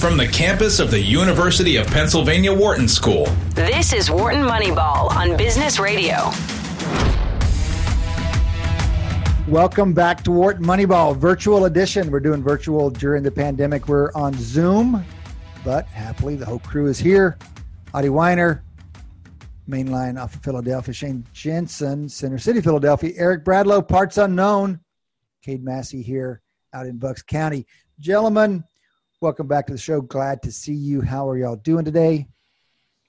from the campus of the University of Pennsylvania Wharton School. This is Wharton Moneyball on Business Radio. Welcome back to Wharton Moneyball Virtual Edition. We're doing virtual during the pandemic. We're on Zoom, but happily the whole crew is here. Adi Wyner, mainline off of Philadelphia. Shane Jensen, Center City, Philadelphia. Eric Bradlow, parts unknown. Cade Massey here out in Bucks County. Gentlemen, welcome back to the show. Glad to see you. How are y'all doing today?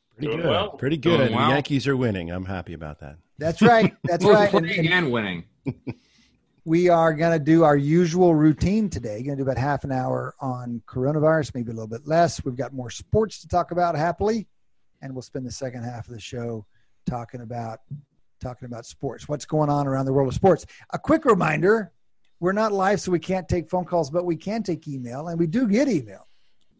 Pretty Doing good. Well. Pretty good. Doing and well. the Yankees are winning. I'm happy about that. That's right. That's right. Playing and, and winning. we are going to do our usual routine today. Going to do about half an hour on coronavirus, maybe a little bit less. We've got more sports to talk about happily, and we'll spend the second half of the show talking about talking about sports. What's going on around the world of sports? A quick reminder: we're not live, so we can't take phone calls, but we can take email, and we do get email.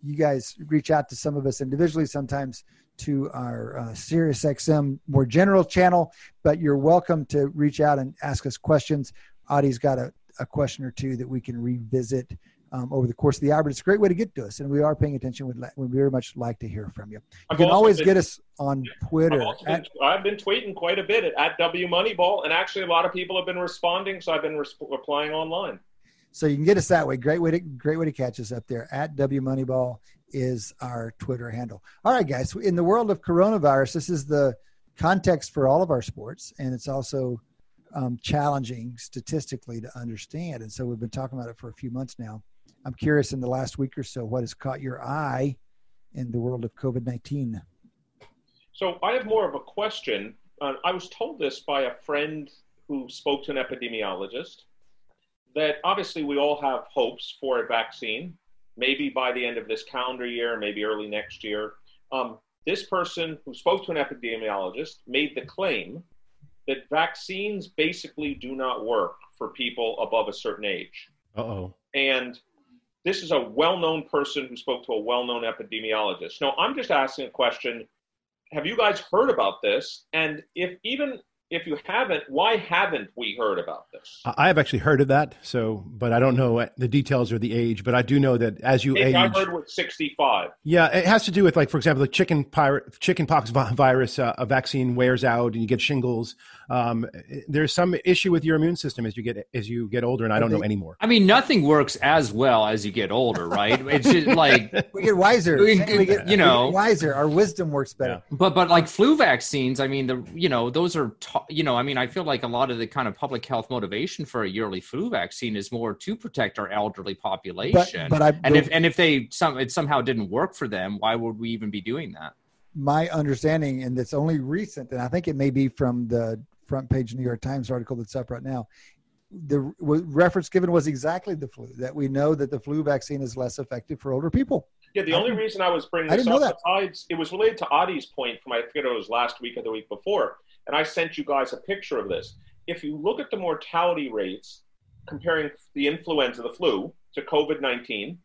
You guys reach out to some of us individually, sometimes to our uh, SiriusXM more general channel, but you're welcome to reach out and ask us questions. Adi's got a, a question or two that we can revisit um, over the course of the hour. But it's a great way to get to us, and we are paying attention. We'd, we very much like to hear from you. You I've can always been, get us on Twitter. I've, been, I've, been, tweeting quite a bit at, at W Moneyball, and actually a lot of people have been responding, so I've been replying online. So you can get us that way. Great way to great way to catch us up there. At W Moneyball is our Twitter handle. All right, guys. In the world of coronavirus, this is the context for all of our sports, and it's also um, challenging statistically to understand. And so we've been talking about it for a few months now. I'm curious in the last week or so, what has caught your eye in the world of COVID 19? So I have more of a question. Uh, I was told this by a friend who spoke to an epidemiologist that obviously we all have hopes for a vaccine, maybe by the end of this calendar year, maybe early next year. Um, this person who spoke to an epidemiologist made the claim that vaccines basically do not work for people above a certain age. oh. And this is a well known person who spoke to a well known epidemiologist. Now, I'm just asking a question Have you guys heard about this? And if even if you haven't, why haven't we heard about this? I have actually heard of that. So, but I don't know the details or the age. But I do know that as you age, I heard with sixty-five. Yeah, it has to do with like, for example, the chicken pirate, chicken pox virus. Uh, a vaccine wears out, and you get shingles. Um, there's some issue with your immune system as you get as you get older, and I don't know anymore. I mean, nothing works as well as you get older, right? It's just like we get wiser. We, we get, you know, wiser. Our wisdom works better. Yeah. But but like flu vaccines, I mean, the you know those are. T- you know, I mean, I feel like a lot of the kind of public health motivation for a yearly flu vaccine is more to protect our elderly population. But, but I, and if and if they some it somehow didn't work for them, why would we even be doing that? My understanding, and it's only recent, and I think it may be from the front page New York Times article that's up right now. The reference given was exactly the flu. That we know that the flu vaccine is less effective for older people. Yeah, the only reason I was bringing this up, besides it was related to Adi's point from I forget it was last week or the week before and I sent you guys a picture of this. If you look at the mortality rates comparing the influenza, the flu, to COVID 19,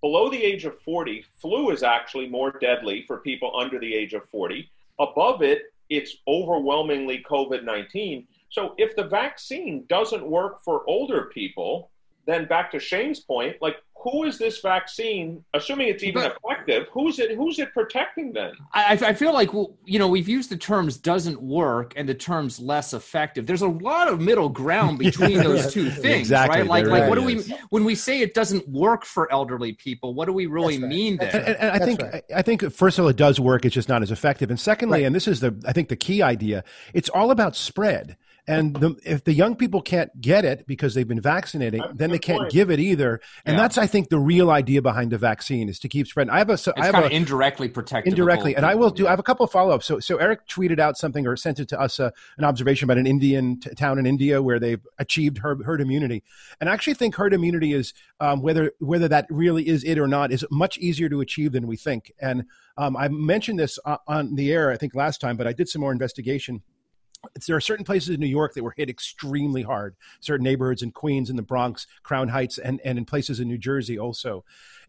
below the age of 40, flu is actually more deadly for people under the age of 40. Above it, it's overwhelmingly COVID 19. So if the vaccine doesn't work for older people, then back to Shane's point, like who is this vaccine assuming it's even but, effective who's it who's it protecting then? I, I feel like well, you know we've used the terms doesn't work and the terms less effective. There's a lot of middle ground between those two things exactly, right like like what do we when we say it doesn't work for elderly people what do we really right. mean there? and, and, i think right. i think first of all it does work. It's just not as effective. And secondly right. and this is the i think the key idea it's all about spread and the, if the young people can't get it because they've been vaccinating, that's then they can't point. give it either. And yeah. that's, I think, the real idea behind the vaccine is to keep spreading. I have a, it's I have kind a, of indirectly protected. Indirectly, and I will do. I have a couple of follow ups. So, so Eric tweeted out something or sent it to us uh, an observation about an Indian t- town in India where they've achieved herd, herd immunity. And I actually think herd immunity is um, whether whether that really is it or not is much easier to achieve than we think. And um, I mentioned this on the air, I think last time, but I did some more investigation there are certain places in New York that were hit extremely hard, certain neighborhoods in Queens in the Bronx, Crown Heights, and, and in places in New Jersey also.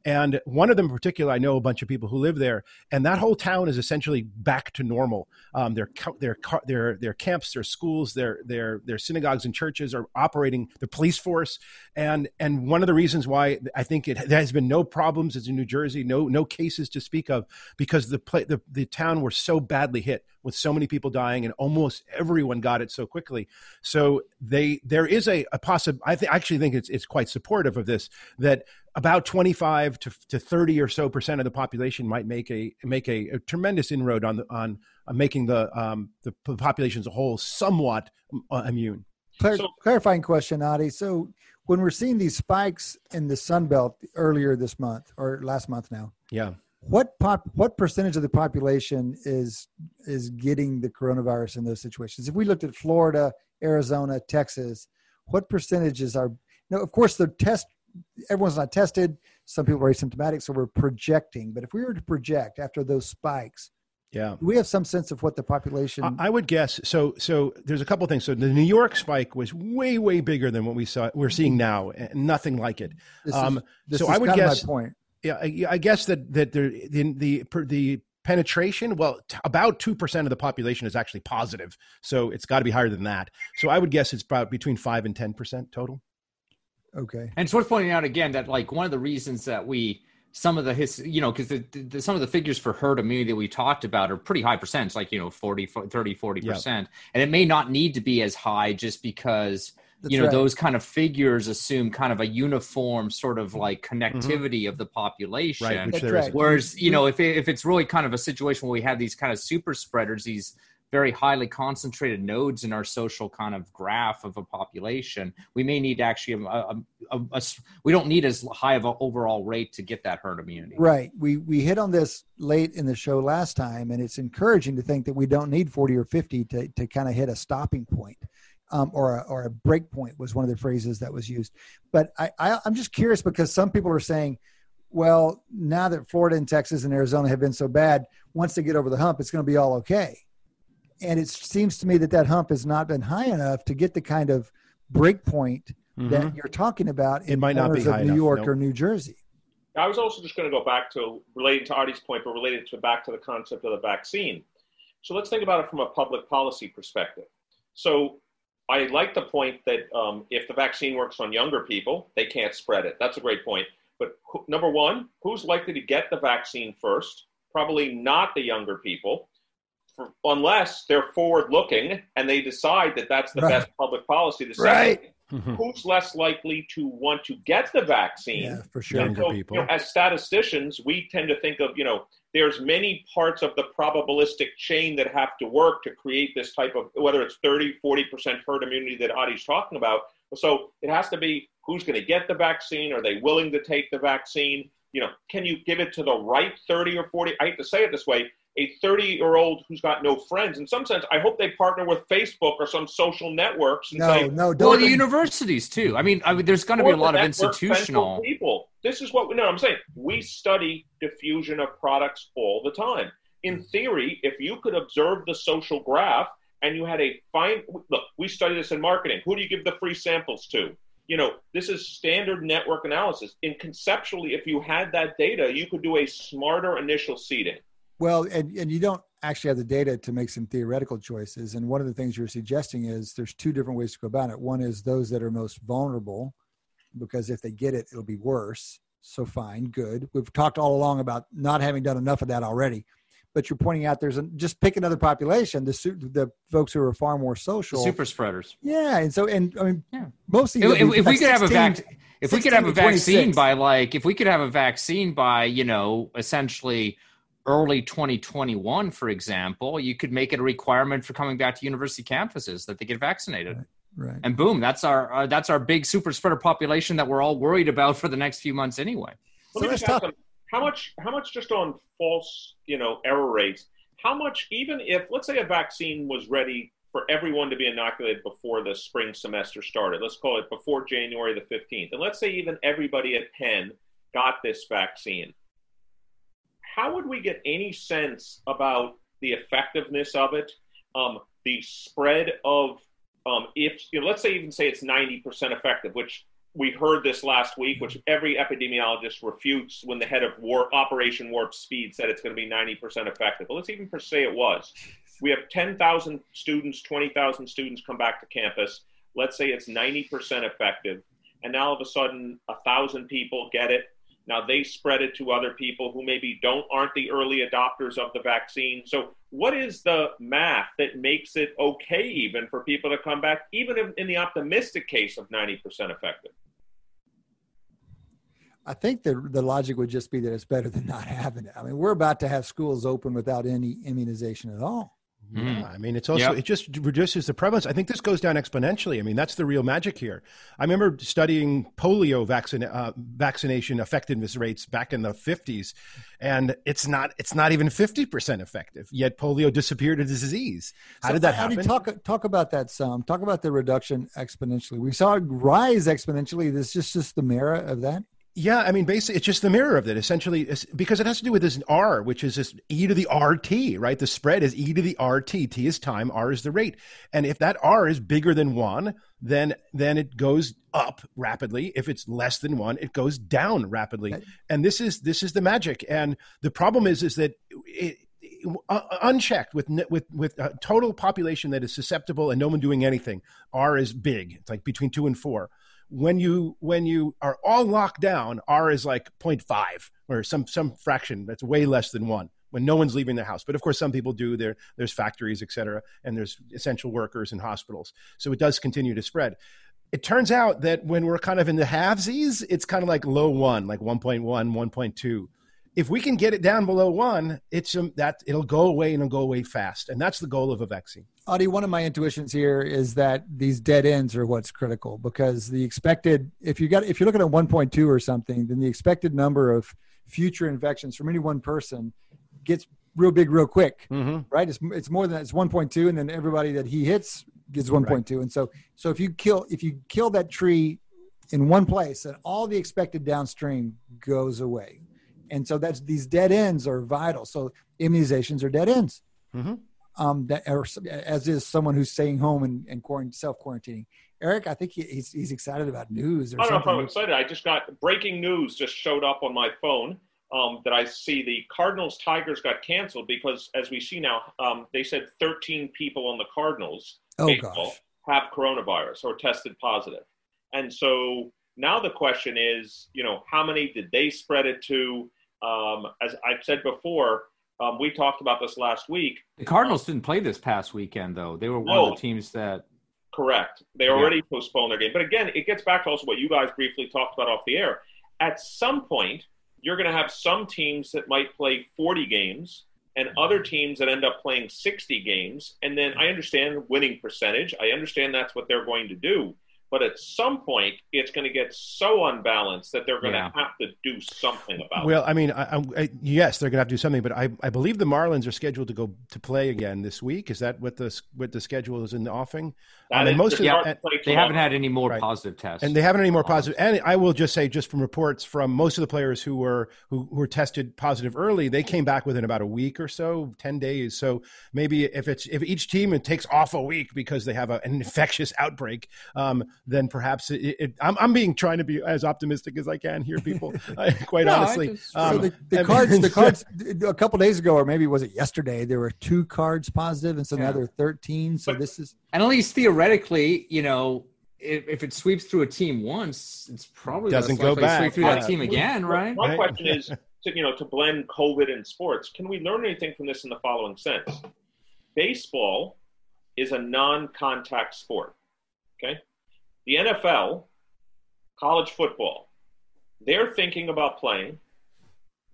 And one of them in particular, I know a bunch of people who live there, and that whole town is essentially back to normal. Um, their their their their camps, their schools, their their their synagogues and churches are operating. The police force, and and one of the reasons why I think it there has been no problems is in New Jersey, no no cases to speak of, because the the the town were so badly hit with so many people dying, and almost everyone got it so quickly. So they there is a, a possible. I, th- actually think it's it's quite supportive of this that about 25 to, to 30 or so percent of the population might make a make a, a tremendous inroad on the, on, on making the um, the population as a whole somewhat uh, immune. Clar- so, clarifying question, Adi. So when we're seeing these spikes in the Sun Belt earlier this month or last month now, yeah, what pop what percentage of the population is is getting the coronavirus in those situations if we looked at florida arizona texas what percentages are now of course the test everyone's not tested some people are asymptomatic so we're projecting but if we were to project after those spikes yeah. We have some sense of what the population? I would guess so. So there's a couple things. So the New York spike was way, way bigger than what we saw. We're seeing now, nothing like it. This um, is, this so is I would guess. point yeah, I, I guess that that the the the, the penetration well t- about 2% of the population is actually positive so it's got to be higher than that so i would guess it's about between 5 and 10% total okay and it's worth pointing out again that like one of the reasons that we some of the his you know because the, the, some of the figures for herd immunity that we talked about are pretty high percents like you know 40 30 40 percent and it may not need to be as high just because that's you know right. those kind of figures assume kind of a uniform sort of like mm-hmm. connectivity mm-hmm. of the population right, right. whereas you know if, it, if it's really kind of a situation where we have these kind of super spreaders these very highly concentrated nodes in our social kind of graph of a population we may need actually a, a, a, a we don't need as high of an overall rate to get that herd immunity right we we hit on this late in the show last time and it's encouraging to think that we don't need 40 or 50 to, to kind of hit a stopping point um, or a, or a break point was one of the phrases that was used. But I, I, I'm just curious because some people are saying, well, now that Florida and Texas and Arizona have been so bad, once they get over the hump, it's going to be all okay. And it seems to me that that hump has not been high enough to get the kind of break point mm-hmm. that you're talking about in it might not be of New enough, York nope. or New Jersey. I was also just going to go back to relating to Adi's point, but related to back to the concept of the vaccine. So let's think about it from a public policy perspective. So I like the point that um, if the vaccine works on younger people, they can't spread it. That's a great point. But who, number one, who's likely to get the vaccine first? Probably not the younger people, for, unless they're forward looking and they decide that that's the right. best public policy to right. Mm-hmm. Who's less likely to want to get the vaccine? Yeah, for sure. Younger so, people. You know, as statisticians, we tend to think of, you know, there's many parts of the probabilistic chain that have to work to create this type of whether it's 30 40% herd immunity that adi's talking about so it has to be who's going to get the vaccine are they willing to take the vaccine you know can you give it to the right 30 or 40 i hate to say it this way a 30 year old who's got no friends. In some sense, I hope they partner with Facebook or some social networks and no, say, no, don't. Well, the universities too. I mean, I mean there's going to be a lot of institutional people. This is what we know. I'm saying we study diffusion of products all the time. In mm. theory, if you could observe the social graph and you had a fine look, we study this in marketing. Who do you give the free samples to? You know, this is standard network analysis. And conceptually, if you had that data, you could do a smarter initial seeding well, and, and you don't actually have the data to make some theoretical choices. And one of the things you're suggesting is there's two different ways to go about it. One is those that are most vulnerable, because if they get it, it'll be worse. So fine, good. We've talked all along about not having done enough of that already. But you're pointing out there's a, just pick another population, the the folks who are far more social, the super spreaders. Yeah, and so and I mean, yeah. mostly if, if, if we could 16, have a vac- if we could have a vaccine by like if we could have a vaccine by you know essentially early 2021, for example, you could make it a requirement for coming back to university campuses that they get vaccinated. Right. Right. And boom, that's our uh, that's our big super spreader population that we're all worried about for the next few months anyway. Let so me just ask them, how much how much just on false, you know, error rates, how much even if let's say a vaccine was ready for everyone to be inoculated before the spring semester started, let's call it before January the 15th. And let's say even everybody at Penn got this vaccine how would we get any sense about the effectiveness of it, um, the spread of um, if you know, let's say even say it's 90% effective, which we heard this last week, which every epidemiologist refutes when the head of Warp, Operation Warp Speed said it's going to be 90% effective. Well, let's even say it was. We have 10,000 students, 20,000 students come back to campus. Let's say it's 90% effective. And now all of a sudden, a thousand people get it. Now they spread it to other people who maybe don't aren't the early adopters of the vaccine. So what is the math that makes it okay even for people to come back, even in, in the optimistic case of 90% effective? I think the the logic would just be that it's better than not having it. I mean, we're about to have schools open without any immunization at all. Yeah, I mean, it's also yep. it just reduces the prevalence. I think this goes down exponentially. I mean, that's the real magic here. I remember studying polio vaccine uh, vaccination effectiveness rates back in the fifties, and it's not it's not even fifty percent effective. Yet polio disappeared as a disease. How so, did that happen? Talk talk about that some. Talk about the reduction exponentially. We saw it rise exponentially. This is just just the mirror of that. Yeah, I mean, basically, it's just the mirror of it. Essentially, because it has to do with this R, which is this e to the RT, right? The spread is e to the RT. T is time, R is the rate, and if that R is bigger than one, then then it goes up rapidly. If it's less than one, it goes down rapidly. And this is this is the magic. And the problem is is that it, uh, unchecked with with with a total population that is susceptible and no one doing anything, R is big. It's like between two and four when you when you are all locked down, R is like 0.5 or some some fraction that's way less than one when no one's leaving their house. But of course, some people do. There there's factories, et cetera, and there's essential workers in hospitals. So it does continue to spread. It turns out that when we're kind of in the halvesies, it's kind of like low one, like 1.1, 1.2 if we can get it down below one, it's um, that it'll go away and it'll go away fast, and that's the goal of a vaccine. Adi, one of my intuitions here is that these dead ends are what's critical because the expected, if you got, if you're looking at 1.2 or something, then the expected number of future infections from any one person gets real big real quick, mm-hmm. right? It's it's more than that. it's 1.2, and then everybody that he hits gets 1.2, right. and so so if you kill if you kill that tree in one place, then all the expected downstream goes away and so that's these dead ends are vital. So immunizations are dead ends. Mm-hmm. Um, that are, as is someone who's staying home and, and self quarantining. Eric, I think he, he's, he's excited about news. Or I don't something. know if I'm excited. I just got breaking news just showed up on my phone um, that I see the Cardinals Tigers got canceled because, as we see now, um, they said 13 people on the Cardinals oh, baseball have coronavirus or tested positive. And so now the question is, you know, how many did they spread it to? Um, as I've said before, um, we talked about this last week. The Cardinals didn't play this past weekend, though. They were one no, of the teams that. Correct. They already yeah. postponed their game. But again, it gets back to also what you guys briefly talked about off the air. At some point, you're going to have some teams that might play 40 games and other teams that end up playing 60 games. And then I understand winning percentage. I understand that's what they're going to do. But at some point, it's going to get so unbalanced that they're going yeah. to have to do something about well, it. Well, I mean, I, I, yes, they're going to have to do something. But I, I believe the Marlins are scheduled to go to play again this week. Is that what the what the schedule is in the offing? That um, most of the, they haven't had any more right. positive tests, and they haven't any more positive. And I will just say, just from reports from most of the players who were who, who were tested positive early, they came back within about a week or so, ten days. So maybe if it's if each team it takes off a week because they have a, an infectious outbreak, um, then perhaps it, it, I'm, I'm being trying to be as optimistic as I can here, people. quite no, honestly, just, um, so the, the cards, the cards, a couple days ago, or maybe was it yesterday? There were two cards positive, and so yeah. now there are 13. So this is and at least theoretically, you know, if, if it sweeps through a team once, it's probably doesn't go back sweep through that team again, right? My question is, to, you know, to blend COVID and sports, can we learn anything from this in the following sense? Baseball is a non-contact sport. Okay, the NFL, college football, they're thinking about playing.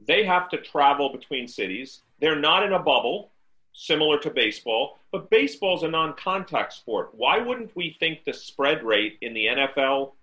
They have to travel between cities. They're not in a bubble similar to baseball, but baseball is a non contact sport. Why wouldn't we think the spread rate in the NFL,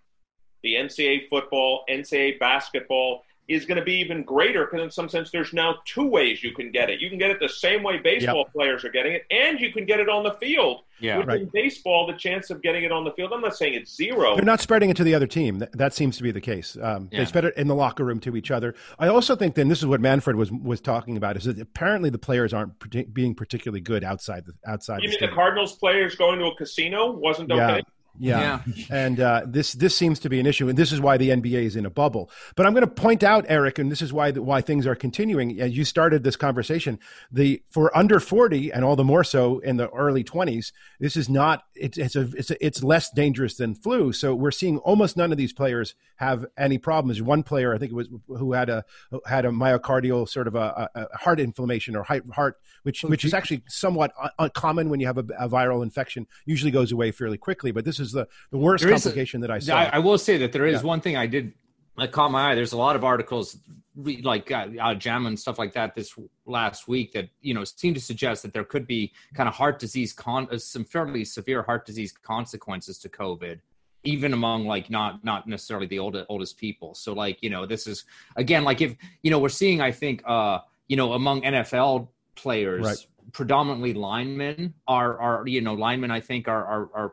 the NCAA football, NCAA basketball, is going to be even greater because in some sense there's now two ways you can get it. You can get it the same way baseball yep. players are getting it, and you can get it on the field. Yeah, right. in baseball, the chance of getting it on the field, I'm not saying it's zero. They're not spreading it to the other team. That, that seems to be the case. Um, yeah. They spread it in the locker room to each other. I also think then this is what Manfred was was talking about is that apparently the players aren't being particularly good outside the outside. You the mean the Cardinals players going to a casino wasn't okay? Yeah. Yeah, yeah. and uh, this this seems to be an issue, and this is why the NBA is in a bubble. But I'm going to point out, Eric, and this is why why things are continuing. As you started this conversation, the for under 40 and all the more so in the early 20s, this is not it's it's a, it's a, it's less dangerous than flu. So we're seeing almost none of these players have any problems. One player, I think it was who had a had a myocardial sort of a, a heart inflammation or heart, which which is actually somewhat uncommon when you have a, a viral infection. Usually goes away fairly quickly, but this is the, the worst there complication a, that I saw. I, I, will say that there is yeah. one thing I did that caught my eye. There's a lot of articles like uh, uh, JAMA and stuff like that this last week that you know seem to suggest that there could be kind of heart disease con uh, some fairly severe heart disease consequences to COVID even among like not not necessarily the oldest oldest people so like you know this is again like if you know we're seeing i think uh you know among nfl players right. predominantly linemen are are you know linemen i think are are, are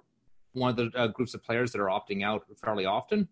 one of the uh, groups of players that are opting out fairly often.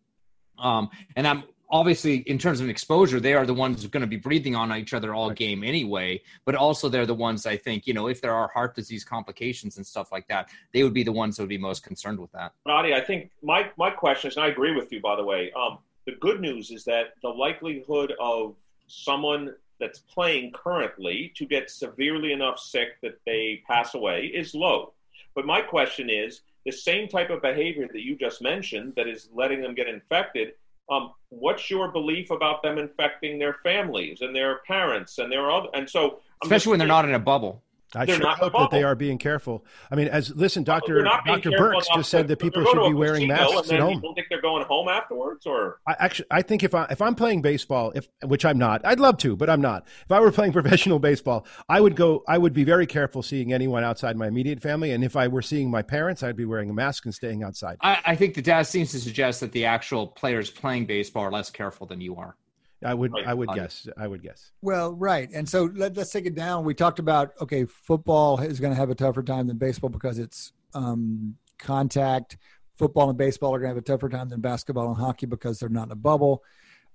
Um, and I'm obviously in terms of an exposure, they are the ones going to be breathing on each other all game anyway. But also, they're the ones I think you know if there are heart disease complications and stuff like that, they would be the ones that would be most concerned with that. Adi, I think my my question is, and I agree with you by the way. Um, the good news is that the likelihood of someone that's playing currently to get severely enough sick that they pass away is low. But my question is the same type of behavior that you just mentioned that is letting them get infected. Um, what's your belief about them infecting their families and their parents and their other? And so, especially when they're not in a bubble. I sure hope that they are being careful. I mean, as listen, Doctor Doctor Birx just said that people should be wearing masks at home. You don't think they're going home afterwards, or I actually I think if I if I'm playing baseball, if which I'm not, I'd love to, but I'm not. If I were playing professional baseball, I would go. I would be very careful seeing anyone outside my immediate family, and if I were seeing my parents, I'd be wearing a mask and staying outside. I, I think the data seems to suggest that the actual players playing baseball are less careful than you are. I would I would guess. I would guess. Well, right. And so let, us take it down. We talked about okay, football is going to have a tougher time than baseball because it's um, contact. Football and baseball are going to have a tougher time than basketball and hockey because they're not in a bubble.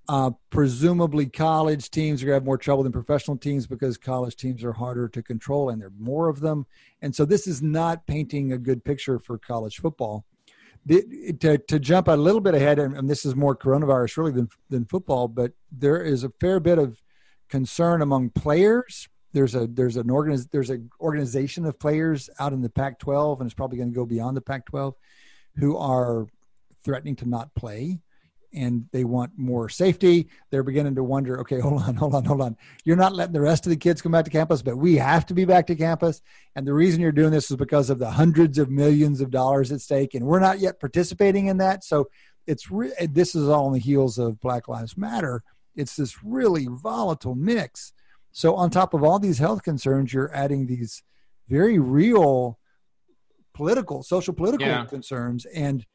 Uh, presumably, college teams are going to have more trouble than professional teams because college teams are harder to control and there are more of them. And so, this is not painting a good picture for college football the, to, to jump a little bit ahead, and, and, this is more coronavirus really than, than football, but there is a fair bit of concern among players. There's a there's an organiz, there's an organization of players out in the Pac-12, and it's probably going to go beyond the Pac-12, who are threatening to not play and they want more safety. They're beginning to wonder, okay, hold on, hold on, hold on. You're not letting the rest of the kids come back to campus, but we have to be back to campus. And the reason you're doing this is because of the hundreds of millions of dollars at stake, and we're not yet participating in that. So it's re- this is all on the heels of Black Lives Matter. It's this really volatile mix. So on top of all these health concerns, you're adding these very real political, social political yeah. concerns, and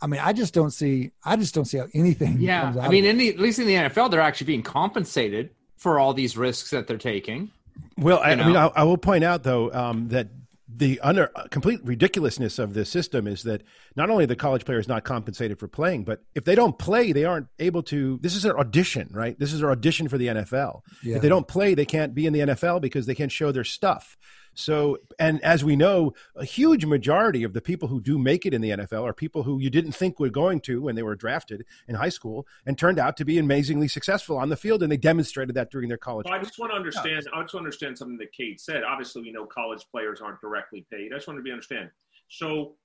I mean, I just don't see. I just don't see how anything. Yeah, I mean, in the, at least in the NFL, they're actually being compensated for all these risks that they're taking. Well, I, I, mean, I, I, will point out though um, that the under uh, complete ridiculousness of this system is that not only the college players not compensated for playing, but if they don't play, they aren't able to. This is their audition, right? This is their audition for the NFL. Yeah. If they don't play, they can't be in the NFL because they can't show their stuff. So, and as we know, a huge majority of the people who do make it in the NFL are people who you didn't think were going to when they were drafted in high school and turned out to be amazingly successful on the field. And they demonstrated that during their college. Well, I just want to understand, I just want to understand something that Cade said. Obviously, we know college players aren't directly paid. I just want to be understand. So,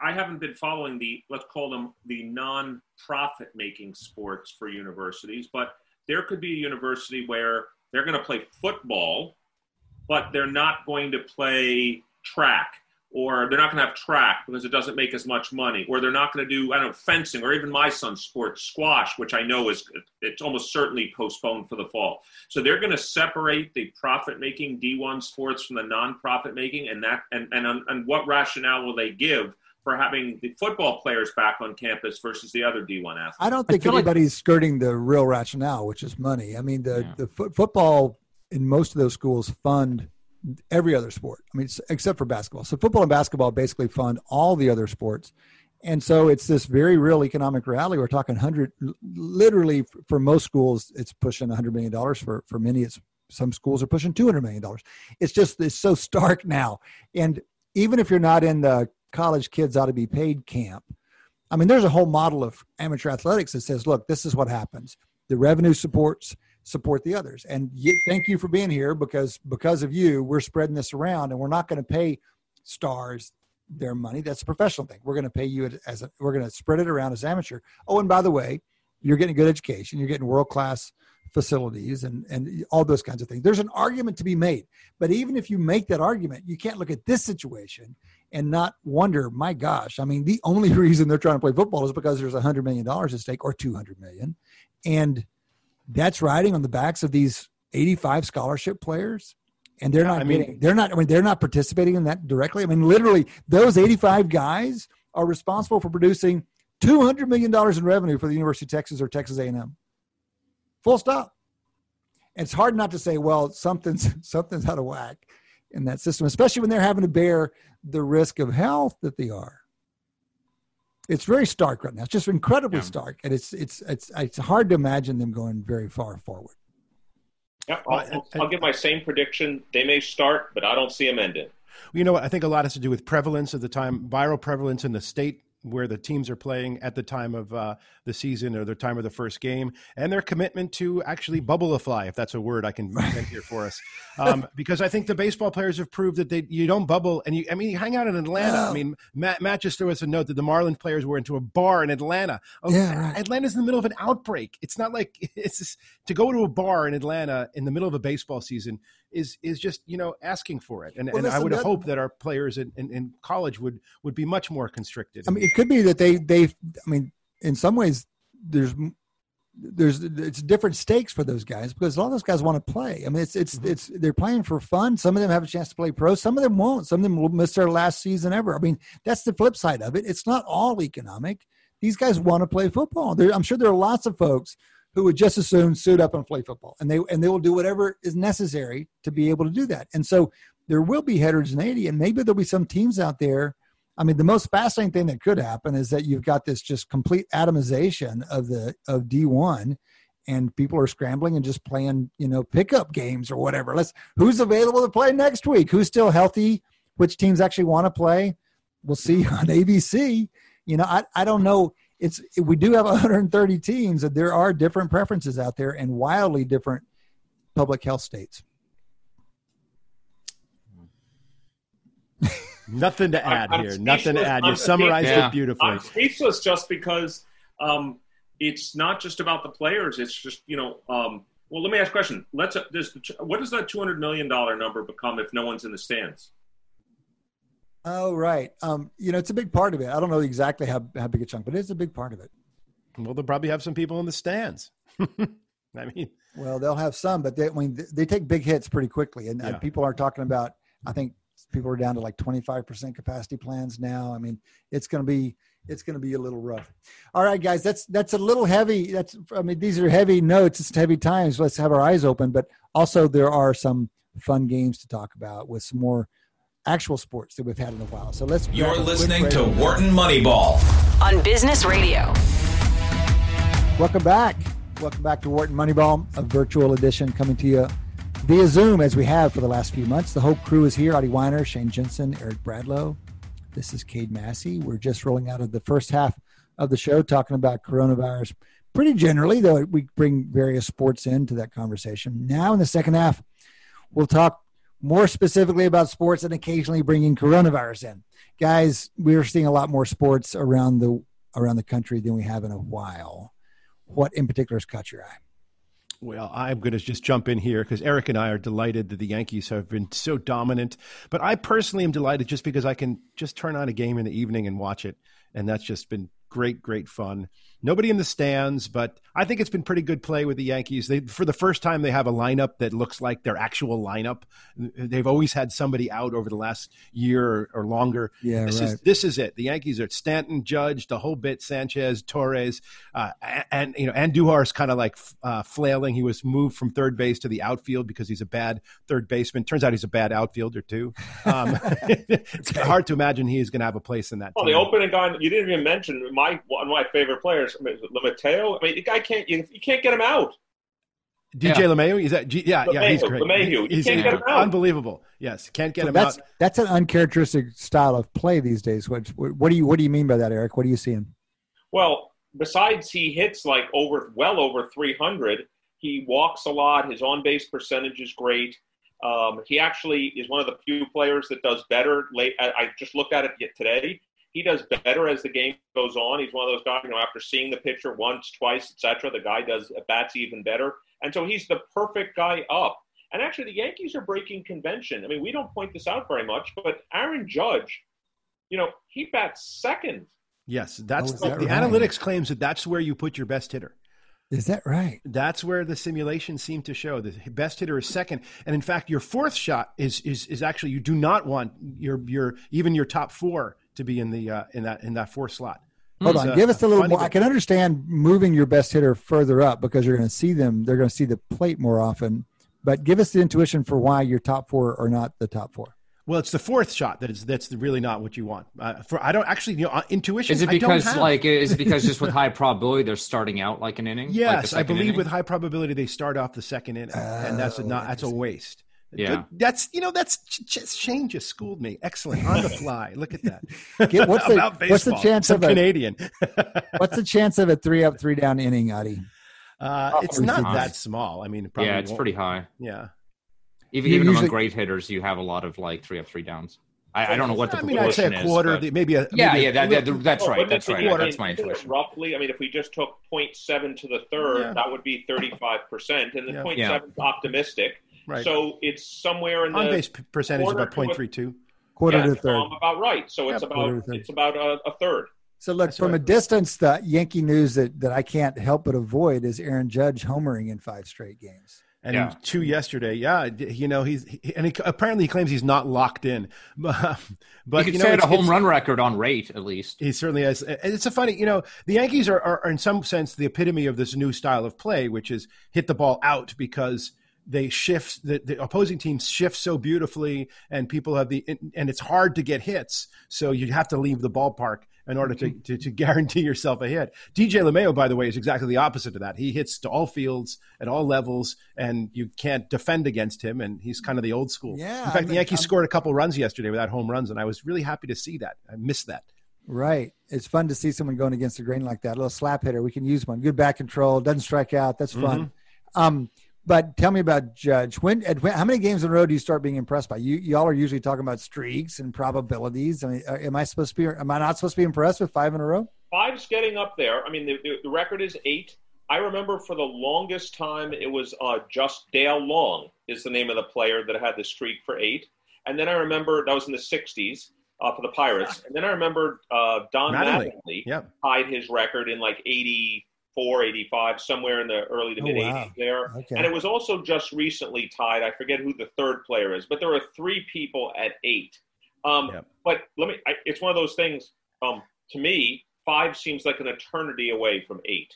I haven't been following the let's call them the non-profit making sports for universities, but there could be a university where they're going to play football but they're not going to play track or they're not going to have track because it doesn't make as much money, or they're not going to do I don't know fencing or even my son's sport squash, which I know is it's almost certainly postponed for the fall. So they're going to separate the profit making D1 sports from the non-profit making, and that and and and what rationale will they give? For having the football players back on campus versus the other D1 athletes, I don't think I anybody's like- skirting the real rationale, which is money. I mean, the yeah. the fo- football in most of those schools fund every other sport. I mean, except for basketball. So football and basketball basically fund all the other sports. And so it's this very real economic reality. We're talking hundred, literally for most schools, it's pushing hundred million dollars. For for many, it's some schools are pushing two hundred million dollars. It's just it's so stark now. And even if you're not in the college kids ought to be paid camp. I mean, there's a whole model of amateur athletics that says, look, this is what happens. The revenue supports support the others. And thank you for being here because because of you, we're spreading this around, and we're not going to pay stars their money. That's a professional thing. We're going to pay you as a, we're going to spread it around as amateur. Oh, and by the way, you're getting good education. You're getting world class facilities and and all those kinds of things. There's an argument to be made, but even if you make that argument, you can't look at this situation and not wonder, my gosh, I mean, the only reason they're trying to play football is because there's a hundred million dollars at stake or two hundred million, and that's riding on the backs of these 85 scholarship players and they're not I mean, getting, they're not I mean they're not participating in that directly. I mean literally those 85 guys are responsible for producing 200 million dollars in revenue for the University of Texas or Texas A&M. Full stop. And it's hard not to say well something's something's out of whack in that system especially when they're having to bear the risk of health that they are. It's very stark right now. It's just incredibly yeah. stark and it's it's it's it's hard to imagine them going very far forward. Yeah, I'll, I'll, give my same prediction. They may start, but I don't see them ending. You know what? I think a lot has to do with prevalence of the time, viral prevalence in the state where the teams are playing at the time of uh, the season or the time of the first game, and their commitment to actually bubble a fly, if that's a word I can invent here for us. Um, because I think the baseball players have proved that they you don't bubble, and you I mean you hang out in Atlanta. I mean Matt, Matt just threw us a note that the Marlins players were into a bar in Atlanta. Oh, yeah, right. Atlanta's in the middle of an outbreak. It's not like it's just, to go to a bar in Atlanta in the middle of a baseball season is is just you know asking for it and, well, and listen, i would that, hope that our players in, in, in, college would would be much more constricted i mean it could be that they they i mean in some ways there's there's it's different stakes for those guys because a lot of those guys want to play. I mean, it's it's mm-hmm. it's they're playing for fun. Some of them have a chance to play pro. Some of them won't. Some of them will miss their last season ever. I mean, that's the flip side of it. It's not all economic. These guys want to play football. There, I'm sure there are lots of folks who would just as soon suit up and play football, and they and they will do whatever is necessary to be able to do that. And so there will be heterogeneity, and maybe there'll be some teams out there. I mean, the most fascinating thing that could happen is that you've got this just complete atomization of the of D one, and people are scrambling and just playing, you know, pickup games or whatever. Let's who's available to play next week? Who's still healthy? Which teams actually want to play? We'll see on ABC. You know, I, I don't know it's we do have 130 teams and there are different preferences out there and wildly different public health states nothing to add I'm, here I'm nothing to add you summarized yeah. it beautifully i'm speechless just because um, it's not just about the players it's just you know um, well let me ask a question let's uh, does the, what does that 200 million dollar number become if no one's in the stands Oh, right. Um, you know, it's a big part of it. I don't know exactly how, how big a chunk, but it's a big part of it. Well, they'll probably have some people in the stands. I mean, well, they'll have some, but they, I mean, they take big hits pretty quickly. And, yeah. and people are talking about, I think people are down to like 25% capacity plans now. I mean, it's going to be, it's going to be a little rough. All right, guys, that's, that's a little heavy. That's, I mean, these are heavy notes. It's heavy times. Let's have our eyes open, but also there are some fun games to talk about with some more actual sports that we've had in a while. So let's. You're listening to Wharton Moneyball on Business Radio. Welcome back. Welcome back to Wharton Moneyball, a virtual edition coming to you via Zoom as we have for the last few months. The whole crew is here: Adi Wyner, Shane Jensen, Eric Bradlow. This is Cade Massey. We're just rolling out of the first half of the show talking about coronavirus pretty generally, though we bring various sports into that conversation. Now, in the second half, we'll talk more specifically about sports and occasionally bringing coronavirus in. Guys, we're seeing a lot more sports around the around the country than we have in a while. What in particular has caught your eye? Well, I'm going to just jump in here because Eric and I are delighted that the Yankees have been so dominant. But I personally am delighted just because I can just turn on a game in the evening and watch it. And that's just been great, great fun. Nobody in the stands, but I think it's been pretty good play with the Yankees. They, for the first time, they have a lineup that looks like their actual lineup. They've always had somebody out over the last year or, or longer. Yeah, this right. is this is it. The Yankees are Stanton, Judge, the whole bit. Sanchez, Torres, uh, and, and, you know Andujar's kind of like uh, flailing. He was moved from third base to the outfield because he's a bad third baseman. Turns out he's a bad outfielder too. Um, it's hard to imagine he's going to have a place in that. Well, team. the opening guy you didn't even mention my one of my favorite players, LeMahieu. I mean, the guy can't you, you can't get him out. DJ yeah. LeMahieu, is that? G, yeah, LeMahieu, yeah, he's great. LeMahieu. He's, he's unbelievable. Yes, can't get so him that's, out. That's an uncharacteristic style of play these days. What, what do you what do you mean by that, Eric? What are you seeing? Well, besides he hits like over well over 300, he walks a lot. His on base percentage is great. Um, he actually is one of the few players that does better. Late, I, I just looked at it today. He does better as the game goes on. He's one of those guys, you know, after seeing the pitcher once, twice, etc., the guy does uh, bats even better. And so he's the perfect guy up. And actually, the Yankees are breaking convention. I mean, we don't point this out very much, but Aaron Judge, you know, he bats second. Yes, that's oh, that the right? analytics claims that that's where you put your best hitter. Is that right? That's where the simulations seem to show the best hitter is second, and in fact, your fourth shot is is is actually you do not want your your even your top four to be in the uh, in that in that fourth slot. Hold on, give us a little more. I can understand moving your best hitter further up because you're going to see them. They're going to see the plate more often. But give us the intuition for why your top four are not the top four. Well, it's the fourth shot that is that's really not what you want. Uh, for I don't actually you know uh, intuition. Is it because like is it because just with high probability they're starting out like an inning? Yes, like I believe inning? with high probability they start off the second inning, uh, and that's a not that's a waste. Yeah, Good. that's you know that's just Shane just schooled me. Excellent on the fly. Look at that. Get, what's, the, what's the chance of a Canadian? what's the chance of a three up, three down inning, Adi? Uh, it's not that small. I mean, yeah, it's won't. pretty high. Yeah, even even usually, among great hitters, you have a lot of like three up, three downs. I, I don't know what the I mean, I'd say a quarter, is, maybe a yeah, maybe yeah. That, that, that's right. That's right. That's my intuition. Roughly, I mean, if we just took 0.7 to the third, yeah. that would be 35 percent, and the yeah. 0.7 yeah. is optimistic. Right. So it's somewhere in the on base percentage about 0.32. Quarter yeah, to a third. About right. So it's about it's about a, a third. So look, That's from right. a distance, the Yankee news that, that I can't help but avoid is Aaron Judge homering in five straight games and yeah. two yesterday. Yeah, you know he's he, and he, apparently he claims he's not locked in, but but he you know, set a home run record on rate at least. He certainly has. It's a funny, you know, the Yankees are, are, are in some sense the epitome of this new style of play, which is hit the ball out because they shift the, the opposing teams shift so beautifully and people have the and it's hard to get hits so you have to leave the ballpark in order to, to, to, guarantee yourself a hit. DJ LeMahieu, by the way, is exactly the opposite of that. He hits to all fields at all levels, and you can't defend against him. And he's kind of the old school. Yeah. In fact, I mean, the Yankees I'm, scored a couple runs yesterday without home runs, and I was really happy to see that. I missed that. Right. It's fun to see someone going against the grain like that. A little slap hitter. We can use one. Good back control. Doesn't strike out. That's fun. Mm-hmm. Um, but tell me about Judge. When, when, how many games in a row do you start being impressed by? You y'all are usually talking about streaks and probabilities. I mean, uh, am I supposed to be? Am I not supposed to be impressed with five in a row? Five's getting up there. I mean, the, the, the record is eight. I remember for the longest time it was uh, just Dale Long is the name of the player that had the streak for eight, and then I remember that was in the '60s uh, for the Pirates, and then I remember uh, Don Mattingly, Mattingly yep. tied his record in like '80 84, 85, somewhere in the early to mid 80s wow. there. Okay. And it was also just recently tied. I forget who the third player is, but there are three people at eight. Um, yep. But let me, I, it's one of those things. Um, to me, five seems like an eternity away from eight.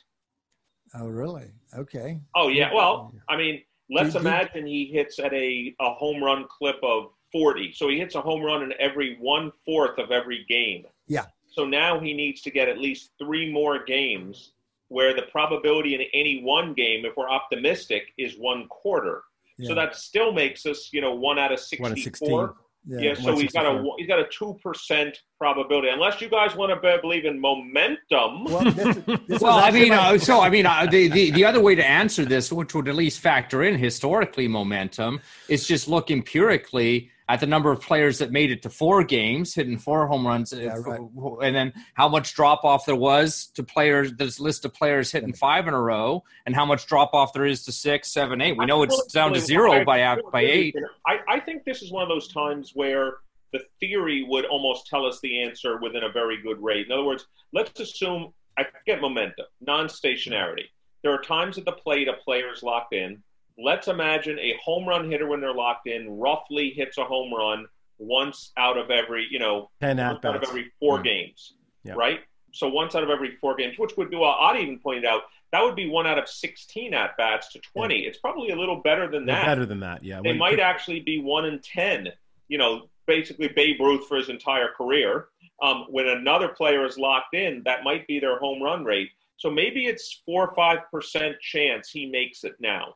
Oh, really? Okay. Oh, yeah. Well, I mean, let's imagine he hits at a, a home run clip of 40. So he hits a home run in every one fourth of every game. Yeah. So now he needs to get at least three more games where the probability in any one game, if we're optimistic, is one quarter. Yeah. So that still makes us, you know, one out of sixty-four. Yeah, yeah so he's got a he's got a two percent probability. Unless you guys want to believe in momentum. Well, this, this well I mean, uh, so I mean, uh, the, the the other way to answer this, which would at least factor in historically momentum, is just look empirically at the number of players that made it to four games, hitting four home runs, uh, yeah, right. and then how much drop off there was to players. This list of players hitting five in a row, and how much drop off there is to six, seven, eight. We know it's down to zero by by eight. I, I think this is one of those times where the theory would almost tell us the answer within a very good rate. In other words, let's assume I get momentum, non-stationarity. There are times at the plate a player is locked in let's imagine a home run hitter when they're locked in roughly hits a home run once out of every, you know, 10 out of every four mm. games, yep. right? So once out of every four games, which would be, well, Adi even pointed out, that would be one out of 16 at bats to 20. Yeah. It's probably a little better than that. Better than that, yeah. They might actually be one in 10, you know, basically Babe Ruth for his entire career. Um, when another player is locked in, that might be their home run rate. So maybe it's four or five percent chance he makes it now.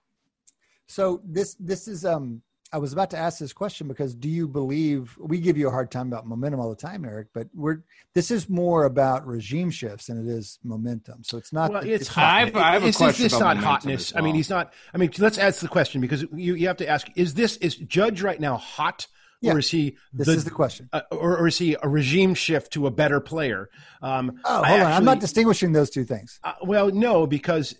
So this this is um I was about to ask this question because do you believe we give you a hard time about momentum all the time, Eric? But we're this is more about regime shifts than it is momentum. So it's not. Well, it's, it's hot. I have, I have a question is this not hotness? Well. I mean, he's not. I mean, let's ask the question because you you have to ask: Is this is Judge right now hot? Yeah. Or is he? This the, is the question. Uh, or, or, is he a regime shift to a better player? Um, oh, hold actually, on. I'm not distinguishing those two things. Uh, well, no, because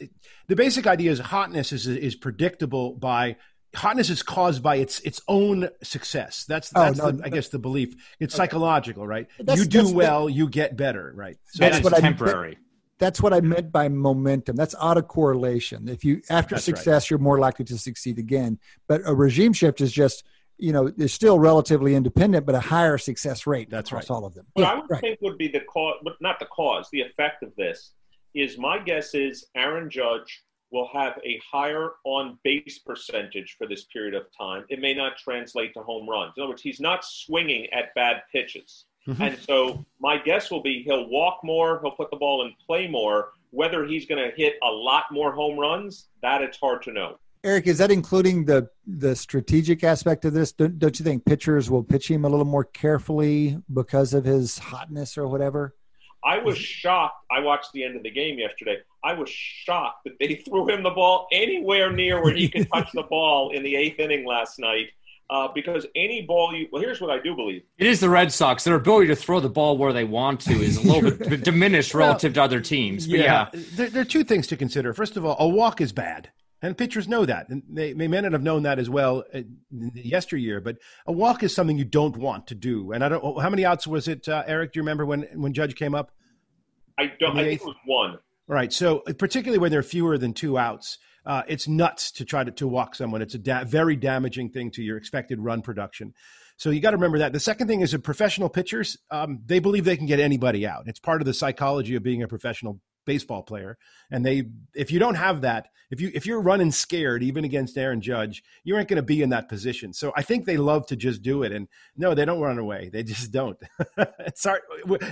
the basic idea is hotness is is predictable by hotness is caused by its its own success. That's oh, that's oh, no, the, I guess the belief. It's okay. psychological, right? You do well, you get better, right? So that's, what temporary. I, that's what I meant by momentum. That's autocorrelation. If you after that's success, right. you're more likely to succeed again. But a regime shift is just you know they're still relatively independent, but a higher success rate that's across right. all of them. What yeah, I would right. think would be the cause, but not the cause, the effect of this is my guess is Aaron Judge will have a higher on base percentage for this period of time. It may not translate to home runs. In other words, he's not swinging at bad pitches. Mm-hmm. And so my guess will be he'll walk more, he'll put the ball in play more. Whether he's going to hit a lot more home runs, that it's hard to know. Eric, is that including the the strategic aspect of this? Don't, don't you think pitchers will pitch him a little more carefully because of his hotness or whatever? I was shocked. I watched the end of the game yesterday. I was shocked that they threw him the ball anywhere near where he could touch the ball in the eighth inning last night. Uh, because any ball you well, here's what I do believe. It is the Red Sox. Their ability to throw the ball where they want to is a little bit diminished relative well, to other teams. But yeah, yeah. There, there, are two things to consider. First of all, a walk is bad. And pitchers know that, and they, they may not have known that as well the yesteryear. But a walk is something you don't want to do. And I don't. How many outs was it, uh, Eric? Do you remember when when Judge came up? I don't. I think it was one. Right. So particularly when there are fewer than two outs, uh, it's nuts to try to, to walk someone. It's a da- very damaging thing to your expected run production. So you got to remember that. The second thing is that professional pitchers, um, they believe they can get anybody out. It's part of the psychology of being a professional baseball player. And they, if you don't have that, if you if you're running scared even against Aaron Judge, you aren't going to be in that position. So I think they love to just do it. And no, they don't run away. They just don't. it's hard.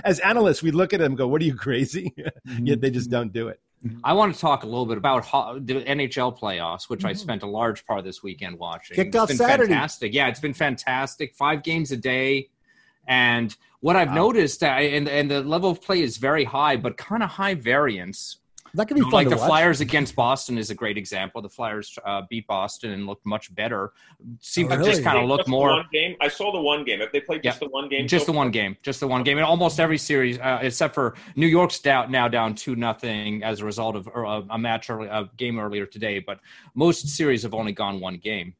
As analysts, we look at them go, "What are you crazy?" Yet they just don't do it. I want to talk a little bit about ho- the NHL playoffs, which mm-hmm. I spent a large part of this weekend watching. Kicked off Saturday. Fantastic. Yeah, it's been fantastic. Five games a day. And what I've wow. noticed, uh, and and the level of play is very high, but kind of high variance. That could be fun. Like the watch. Flyers against Boston is a great example. The Flyers uh, beat Boston and looked much better. Seemed oh, really? to just kind of look more. One game. I saw the one game. If they played just the one game, just so the one game, just the one game, and almost every series uh, except for New York's down now down two nothing as a result of uh, a match early, a game earlier today. But most series have only gone one game.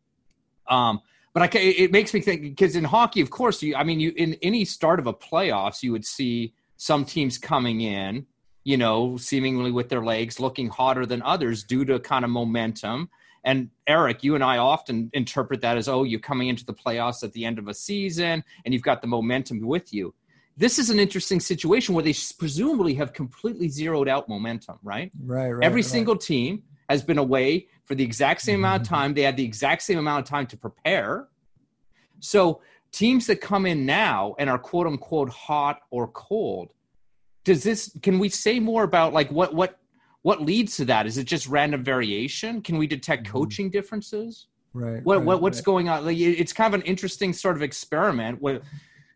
Um, but I, it makes me think because in hockey, of course, you, I mean, you in any start of a playoffs, you would see some teams coming in, you know, seemingly with their legs looking hotter than others due to kind of momentum. And Eric, you and I often interpret that as, oh, you're coming into the playoffs at the end of a season and you've got the momentum with you. This is an interesting situation where they presumably have completely zeroed out momentum, right? Right, right. Every right. single team has been away for the exact same amount of mm-hmm. time. They had the exact same amount of time to prepare. So teams that come in now and are quote unquote hot or cold, does this can we say more about like what what what leads to that? Is it just random variation? Can we detect mm-hmm. coaching differences? Right. What, right, what what's right. going on? Like, it's kind of an interesting sort of experiment with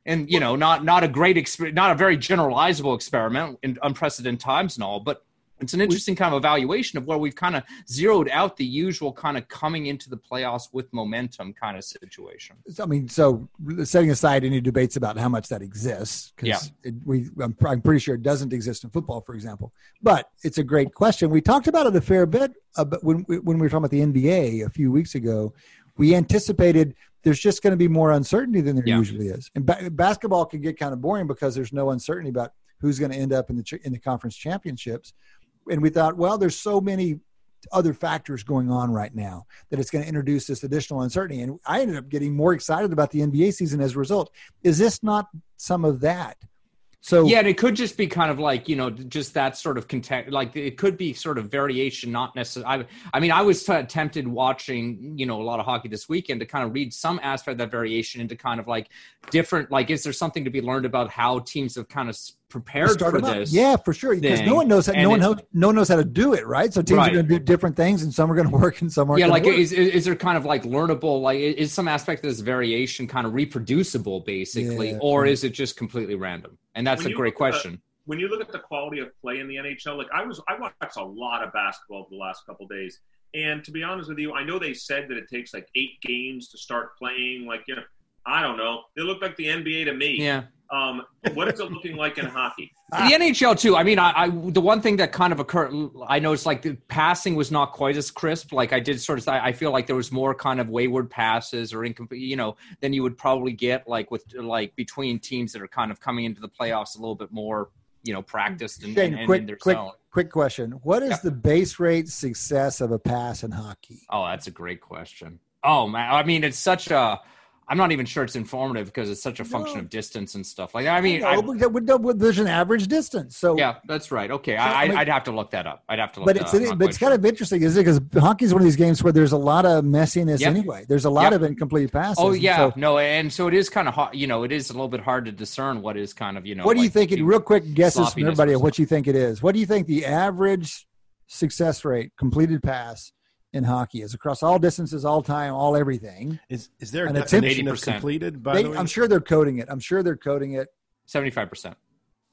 and you know not not a great exper- not a very generalizable experiment in unprecedented times and all but it's an interesting kind of evaluation of where we've kind of zeroed out the usual kind of coming into the playoffs with momentum kind of situation. I mean, so setting aside any debates about how much that exists, because yeah. we I'm, I'm, pretty sure it doesn't exist in football, for example. But it's a great question. We talked about it a fair bit uh, about when when we were talking about the NBA a few weeks ago. We anticipated there's just going to be more uncertainty than there yeah. usually is, and ba- basketball can get kind of boring because there's no uncertainty about who's going to end up in the in the conference championships and we thought, well, there's so many other factors going on right now that it's going to introduce this additional uncertainty. And I ended up getting more excited about the NBA season as a result. Is this not some of that? So yeah, and it could just be kind of like you know just that sort of content. Like it could be sort of variation, not necessarily. I, I mean, I was t- tempted watching you know a lot of hockey this weekend to kind of read some aspect of that variation into kind of like different. Like, is there something to be learned about how teams have kind of prepared for this. Yeah, for sure. Because no one knows how, no one knows, no one knows how to do it, right? So teams right. are going to do different things, and some are going to work, and some are. Yeah, like work. is, is there kind of like learnable? Like is some aspect of this variation kind of reproducible, basically, yeah, or is it just completely random? And that's when a great question. At, when you look at the quality of play in the NHL, like I was, I watched a lot of basketball the last couple days, and to be honest with you, I know they said that it takes like eight games to start playing. Like you know, I don't know. It looked like the NBA to me. Yeah. Um, what is it looking like in hockey? The NHL too. I mean, I, I, the one thing that kind of occurred, I noticed like the passing was not quite as crisp. Like I did sort of, I feel like there was more kind of wayward passes or incomplete, you know, than you would probably get like with like between teams that are kind of coming into the playoffs a little bit more, you know, practiced and, Shane, and, quick, in their quick, zone. Quick question: What is yeah. the base rate success of a pass in hockey? Oh, that's a great question. Oh man, I mean, it's such a I'm not even sure it's informative because it's such a function no. of distance and stuff like that. I mean, I know, there's an average distance. So yeah, that's right. Okay, I, would have to look that up. I'd have to look. But it's but it's kind of interesting, is it? Because hockey is one of these games where there's a lot of messiness yep. anyway. There's a lot yep. of incomplete passes. Oh yeah, so, no, and so it is kind of hard. You know, it is a little bit hard to discern what is kind of you know. What do you think? It, real quick guesses from everybody what you think it is. What do you think the average success rate completed pass? In hockey is across all distances, all time, all everything. Is is there a and definition of completed? By they, the way, I'm sure they're coding it. I'm sure they're coding it. Seventy five percent.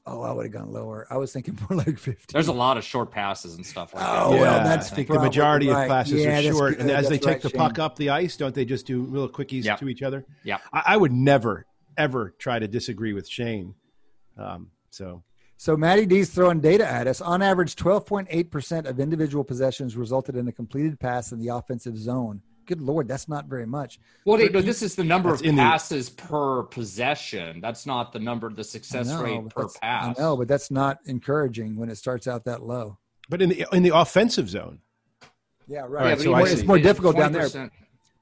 Oh, I would have gone lower. I was thinking more like 50. There's a lot of short passes and stuff like that. Oh, yeah, well, that's I think the majority right. of passes yeah, are short. And as that's they take right, the puck up the ice, don't they just do little quickies yep. to each other? Yeah. I, I, would never, ever try to disagree with Shane. Um, so so Matty D's throwing data at us. On average, 12.8% of individual possessions resulted in a completed pass in the offensive zone. Good lord, that's not very much. Well, they, no, this is the number of passes the, per possession. That's not the number, the success know, rate per pass. I know, but that's not encouraging when it starts out that low. But in the in the offensive zone. Yeah, right. Yeah, so it's more difficult down there.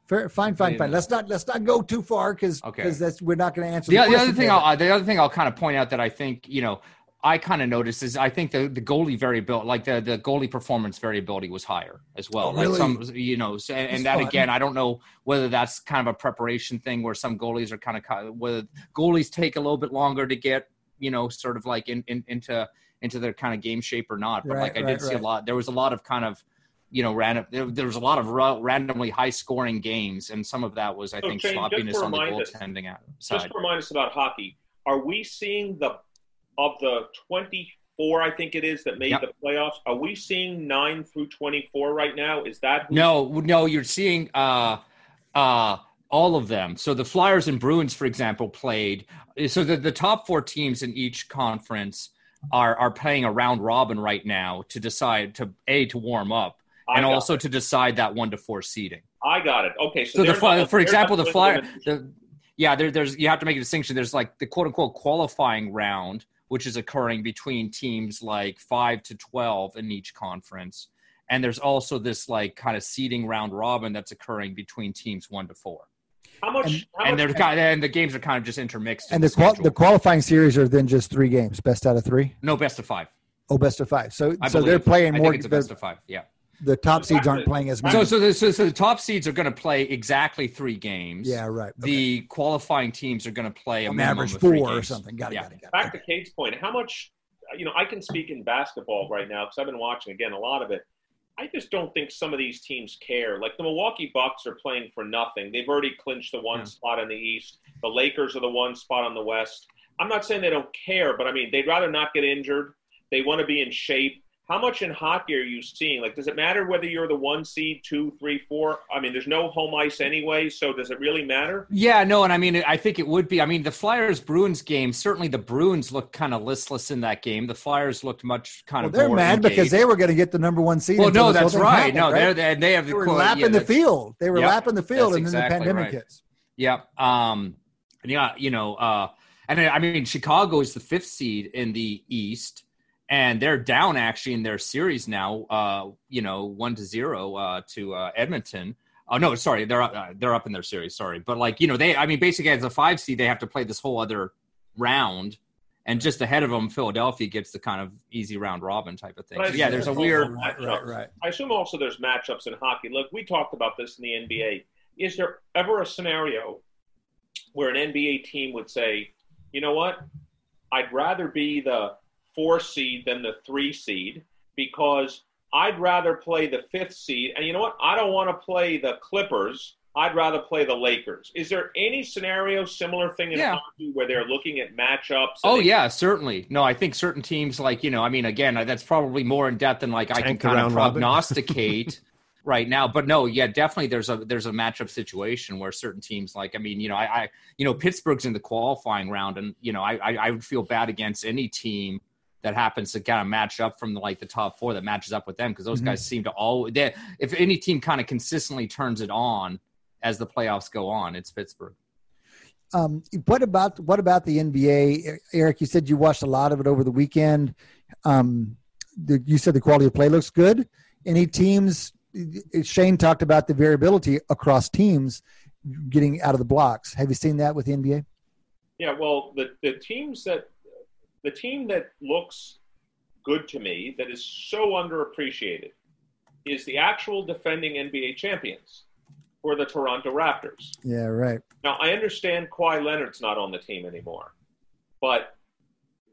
Fair, fine, fine, fine. Let's not let's not go too far because because okay. that's we're not going to answer. The, the, the other thing, I'll, the other thing I'll kind of point out that I think you know I kind of noticed is I think the, the goalie variability, like the, the goalie performance variability was higher as well. Oh, really? Like some, you know, and, and that fun. again, I don't know whether that's kind of a preparation thing where some goalies are kind of, whether goalies take a little bit longer to get, you know, sort of like in, in into, into their kind of game shape or not. But right, like I right, did see right. a lot, there was a lot of kind of, you know, random, there, there was a lot of randomly high scoring games. And some of that was, I so think, Shane, sloppiness on the goaltending side. Just remind us about hockey, are we seeing the of the 24, I think it is, that made yep. the playoffs, are we seeing 9 through 24 right now? Is that. No, no, you're seeing uh, uh, all of them. So the Flyers and Bruins, for example, played. So the, the top four teams in each conference are, are playing a round robin right now to decide to, A, to warm up. and also it. to decide that one to four seeding. I got it. Okay, so, so the, not, for example, the Flyer, the, yeah, there, there's you have to make a distinction. There's like the quote unquote qualifying round, which is occurring between teams like five to 12 in each conference. And there's also this like kind of seeding round robin that's occurring between teams one to four. How much? And, how and much, they're kind of, and the games are kind of just intermixed. And the, qual- the qualifying series are then just three games, best out of three. No, best of five. Oh, best of five. So, I so they're playing more. it's a best of five. Yeah the top seeds aren't playing as much. So, so the, so, so the top seeds are going to play exactly three games. Yeah, right. Okay. The qualifying teams are going to play a an average four or something. Got it. Yeah. Got it. Got it. Back to Cade's point, how much? You know, I can speak in basketball right now because I've been watching again a lot of it. I just don't think some of these teams care. Like the Milwaukee Bucks are playing for nothing. They've already clinched the one yeah. spot in the East. The Lakers are the one spot on the West. I'm not saying they don't care, but I mean they'd rather not get injured. They want to be in shape how much in hockey are you seeing? Like, does it matter whether you're the one seed, two, three, four? I mean, there's no home ice anyway, so does it really matter? Yeah, no, and I mean, I think it would be. I mean, the Flyers Bruins game certainly the Bruins looked kind of listless in that game. The Flyers looked much kind well, of. They're mad engaged. because they were going to get the number one seed. Well, no, that's right. Happened, no, right? they're they have they were lapping yeah, the field. They were lapping the field, and exactly then the pandemic right. hits. Yeah. Um. Yeah. You know. Uh. And I mean, Chicago is the fifth seed in the East and they're down actually in their series now. Uh, you know, one to zero uh, to uh, Edmonton. Oh no, sorry, they're up, uh, they're up in their series. Sorry, but like you know, they I mean, basically as a five seed, they have to play this whole other round, and just ahead of them, Philadelphia gets the kind of easy round robin type of thing. So, yeah, there's a weird. Right, right. I assume also there's matchups in hockey. Look, we talked about this in the NBA. Is there ever a scenario where an NBA team would say, you know what? I'd rather be the four seed than the three seed because I'd rather play the fifth seed. And you know what? I don't want to play the Clippers. I'd rather play the Lakers. Is there any scenario similar thing in yeah. hockey where they're looking at matchups? Oh they- yeah, certainly. No, I think certain teams like you know, I mean, again, that's probably more in depth than like Tank I can kind of prognosticate. right now. But no, yeah, definitely there's a there's a matchup situation where certain teams like I mean, you know, I, I you know Pittsburgh's in the qualifying round, and you know, I, I, I would feel bad against any team that happens to kind of match up from the, like the top four that matches up with them because those mm-hmm. guys seem to all they, if any team kind of consistently turns it on as the playoffs go on, it's Pittsburgh. Um, what about what about the NBA, Eric? You said you watched a lot of it over the weekend. Um, the, you said the quality of play looks good. Any teams? Shane talked about the variability across teams getting out of the blocks. Have you seen that with the NBA? Yeah, well, the the teams that the team that looks good to me, that is so underappreciated, is the actual defending NBA champions for the Toronto Raptors. Yeah, right. Now, I understand Kawhi Leonard's not on the team anymore, but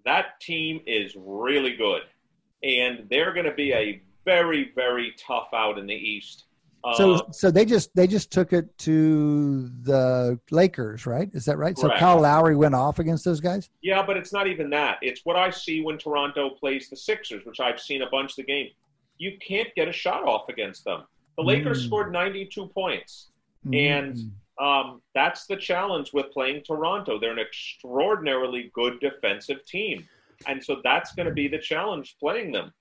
that team is really good. And they're going to be a very, very tough out in the East so, uh, so they just they just took it to the Lakers, right? Is that right? Correct. So Kyle Lowry went off against those guys. Yeah, but it's not even that. It's what I see when Toronto plays the Sixers, which I've seen a bunch of the game. You can't get a shot off against them. The Lakers mm. scored 92 points, mm. and um, that's the challenge with playing Toronto. They're an extraordinarily good defensive team, and so that's going to be the challenge playing them.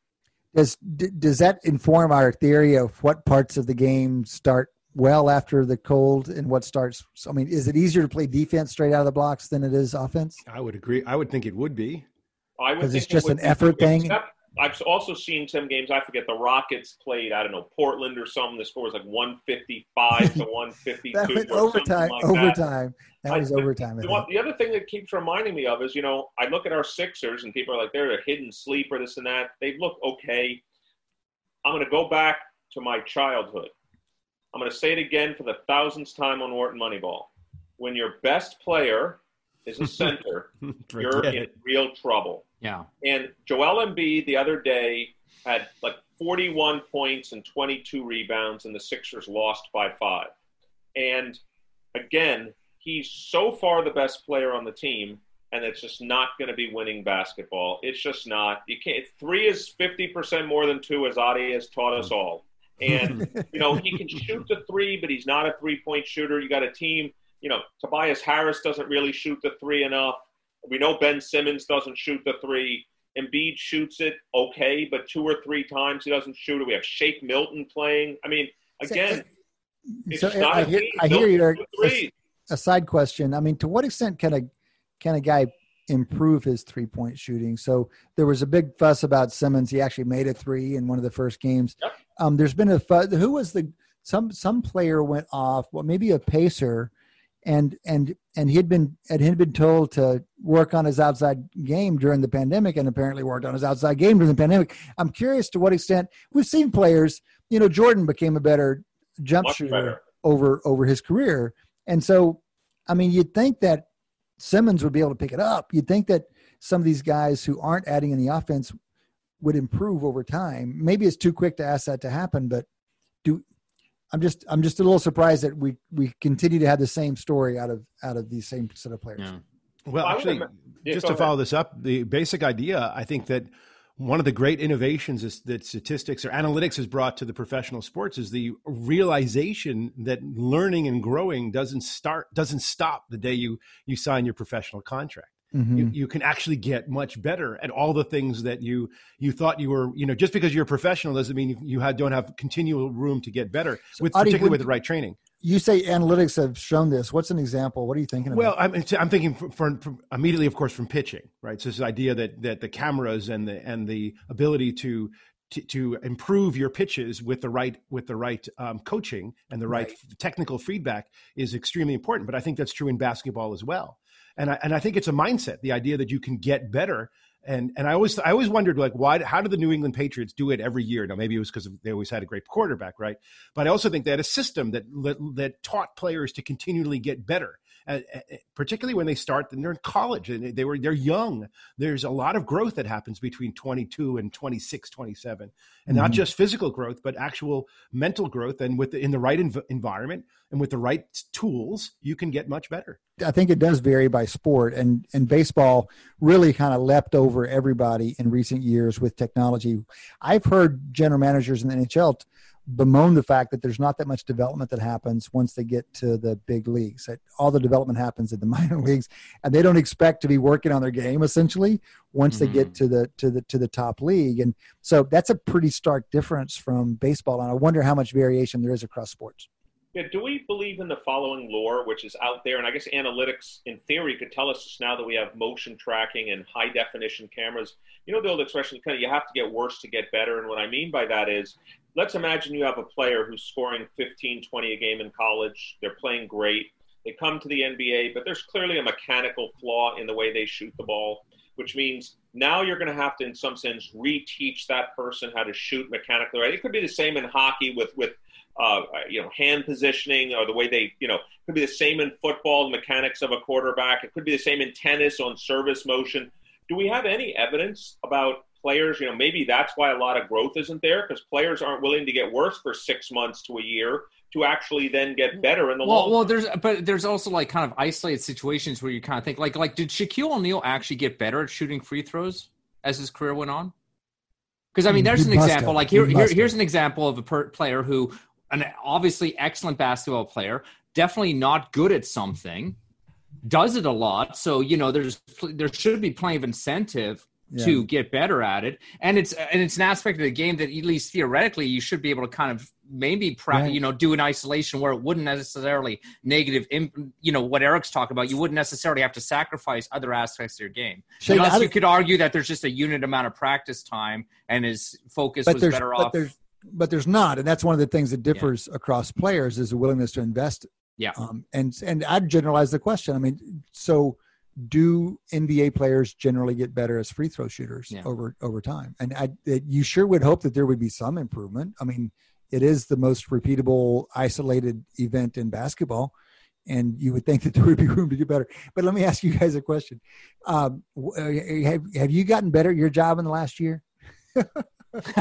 Does does that inform our theory of what parts of the game start well after the cold and what starts? I mean, is it easier to play defense straight out of the blocks than it is offense? I would agree. I would think it would be. Because it's just it an effort thing. I've also seen some games. I forget the Rockets played. I don't know Portland or something. The score was like one fifty five to one fifty two. overtime. Like overtime. That, that was I, overtime. The, the, other thing that keeps reminding me of is, you know, I look at our Sixers and people are like, they're a hidden sleeper, this and that. They look okay. I'm going to go back to my childhood. I'm going to say it again for the thousandth time on Wharton Moneyball. When your best player is a center, you're in real trouble. Yeah. And Joel Embiid the other day had like 41 points and 22 rebounds, and the Sixers lost by five. And again, he's so far the best player on the team, and it's just not going to be winning basketball. It's just not. You can't. Three is 50% more than two, as Adi has taught us all. And, you know, he can shoot the three, but he's not a three point shooter. You got a team, you know, Tobias Harris doesn't really shoot the three enough. We know Ben Simmons doesn't shoot the three. Embiid shoots it okay, but two or three times he doesn't shoot it. We have Shake Milton playing. I mean, again, so, so I, hear, I hear your a, a, side question. I mean, to what extent can a can a guy improve his three point shooting? So there was a big fuss about Simmons. He actually made a three in one of the first games. Yep. Um, there's been a fuss. Who was the some some player went off? Well, maybe a pacer and and and he had been and had been told to work on his outside game during the pandemic and apparently worked on his outside game during the pandemic. I'm curious to what extent we've seen players you know jordan became a better jump Much shooter better. over over his career. And so i mean you'd think that simmons would be able to pick it up. You'd think that some of these guys who aren't adding any offense would improve over time. Maybe it's too quick to ask that to happen but I'm just I'm just a little surprised that we we continue to have the same story out of out of these same set of players. Yeah. Well, actually, yeah, just to follow this up, the basic idea I think that one of the great innovations is that statistics or analytics has brought to the professional sports is the realization that learning and growing doesn't start doesn't stop the day you you sign your professional contract. Mm-hmm. You, you, can actually get much better at all the things that you you thought you were you know just because you're a professional doesn't mean you, you had, don't have continual room to get better so with Adi, particularly with the right training. you say analytics have shown this. What's an example? What are you thinking well i'm, I'm thinking for, for, for, immediately of course from pitching right? So this idea that that the cameras and the and the ability to to, to improve your pitches with the right with the right um, coaching and the right, right. technical feedback is extremely important but i think that's true in basketball as well and I, and I think it's a mindset, the idea that you can get better. And and I always I always wondered like why how do the New England Patriots do it every year? Now maybe it was because they always had a great quarterback, right? But I also think they had a system that, that that taught players to continually get better uh, particularly when they start and they're in college and they were they're young. There's a lot of growth that happens between 22 and 26, 27, and mm-hmm. not just physical growth, but actual mental growth. And with the, in the right env- environment and with the right tools, you can get much better. I think it does vary by sport, and and baseball really kind of leapt over everybody in recent years with technology. I've heard general managers in the NHL bemoan the fact that there's not that much development that happens once they get to the big leagues. That all the development happens in the minor leagues, and they don't expect to be working on their game essentially once mm-hmm. they get mm-hmm. to the to the to the top league. And so that's a pretty stark difference from baseball. And I wonder how much variation there is across sports. Yeah, do we believe in the following lore, which is out there? And I guess analytics, in theory, could tell us now that we have motion tracking and high definition cameras. You know the old expression, kind of, you have to get worse to get better. And what I mean by that is let's imagine you have a player who's scoring 15, 20 a game in college. They're playing great. They come to the NBA, but there's clearly a mechanical flaw in the way they shoot the ball, which means now you're going to have to, in some sense, reteach that person how to shoot mechanically right. It could be the same in hockey with with uh, you know hand positioning or the way they you know it could be the same in football, the mechanics of a quarterback. It could be the same in tennis on service motion. Do we have any evidence about players, you know, maybe that's why a lot of growth isn't there because players aren't willing to get worse for six months to a year to actually then get better in the well, long. Well, there's but there's also like kind of isolated situations where you kind of think like like did Shaquille O'Neal actually get better at shooting free throws as his career went on? Because I mean, there's an example. Have. Like here, here here's an example of a per- player who, an obviously excellent basketball player, definitely not good at something, does it a lot. So you know, there's there should be plenty of incentive yeah. to get better at it. And it's and it's an aspect of the game that at least theoretically you should be able to kind of maybe right. you know do an isolation where it wouldn't necessarily negative you know what eric's talking about. You wouldn't necessarily have to sacrifice other aspects of your game. Shane, unless you could argue that there's just a unit amount of practice time and his focus was better but off. there's, but there's not. And that's one of the things that differs yeah. across players is a willingness to invest yeah. um, and and i'd generalize the question. I mean so do NBA players generally get better as free throw shooters yeah. over over time? And I, it, you sure would hope that there would be some improvement. I mean, it is the most repeatable, isolated event in basketball, and you would think that there would be room to get better. But let me ask you guys a question: um, uh, Have have you gotten better at your job in the last year?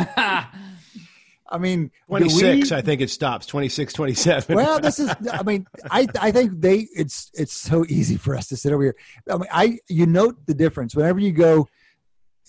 I mean, 26, we, I think it stops 26, 27. well, this is, I mean, I, I think they, it's, it's so easy for us to sit over here. I mean, I, you note the difference whenever you go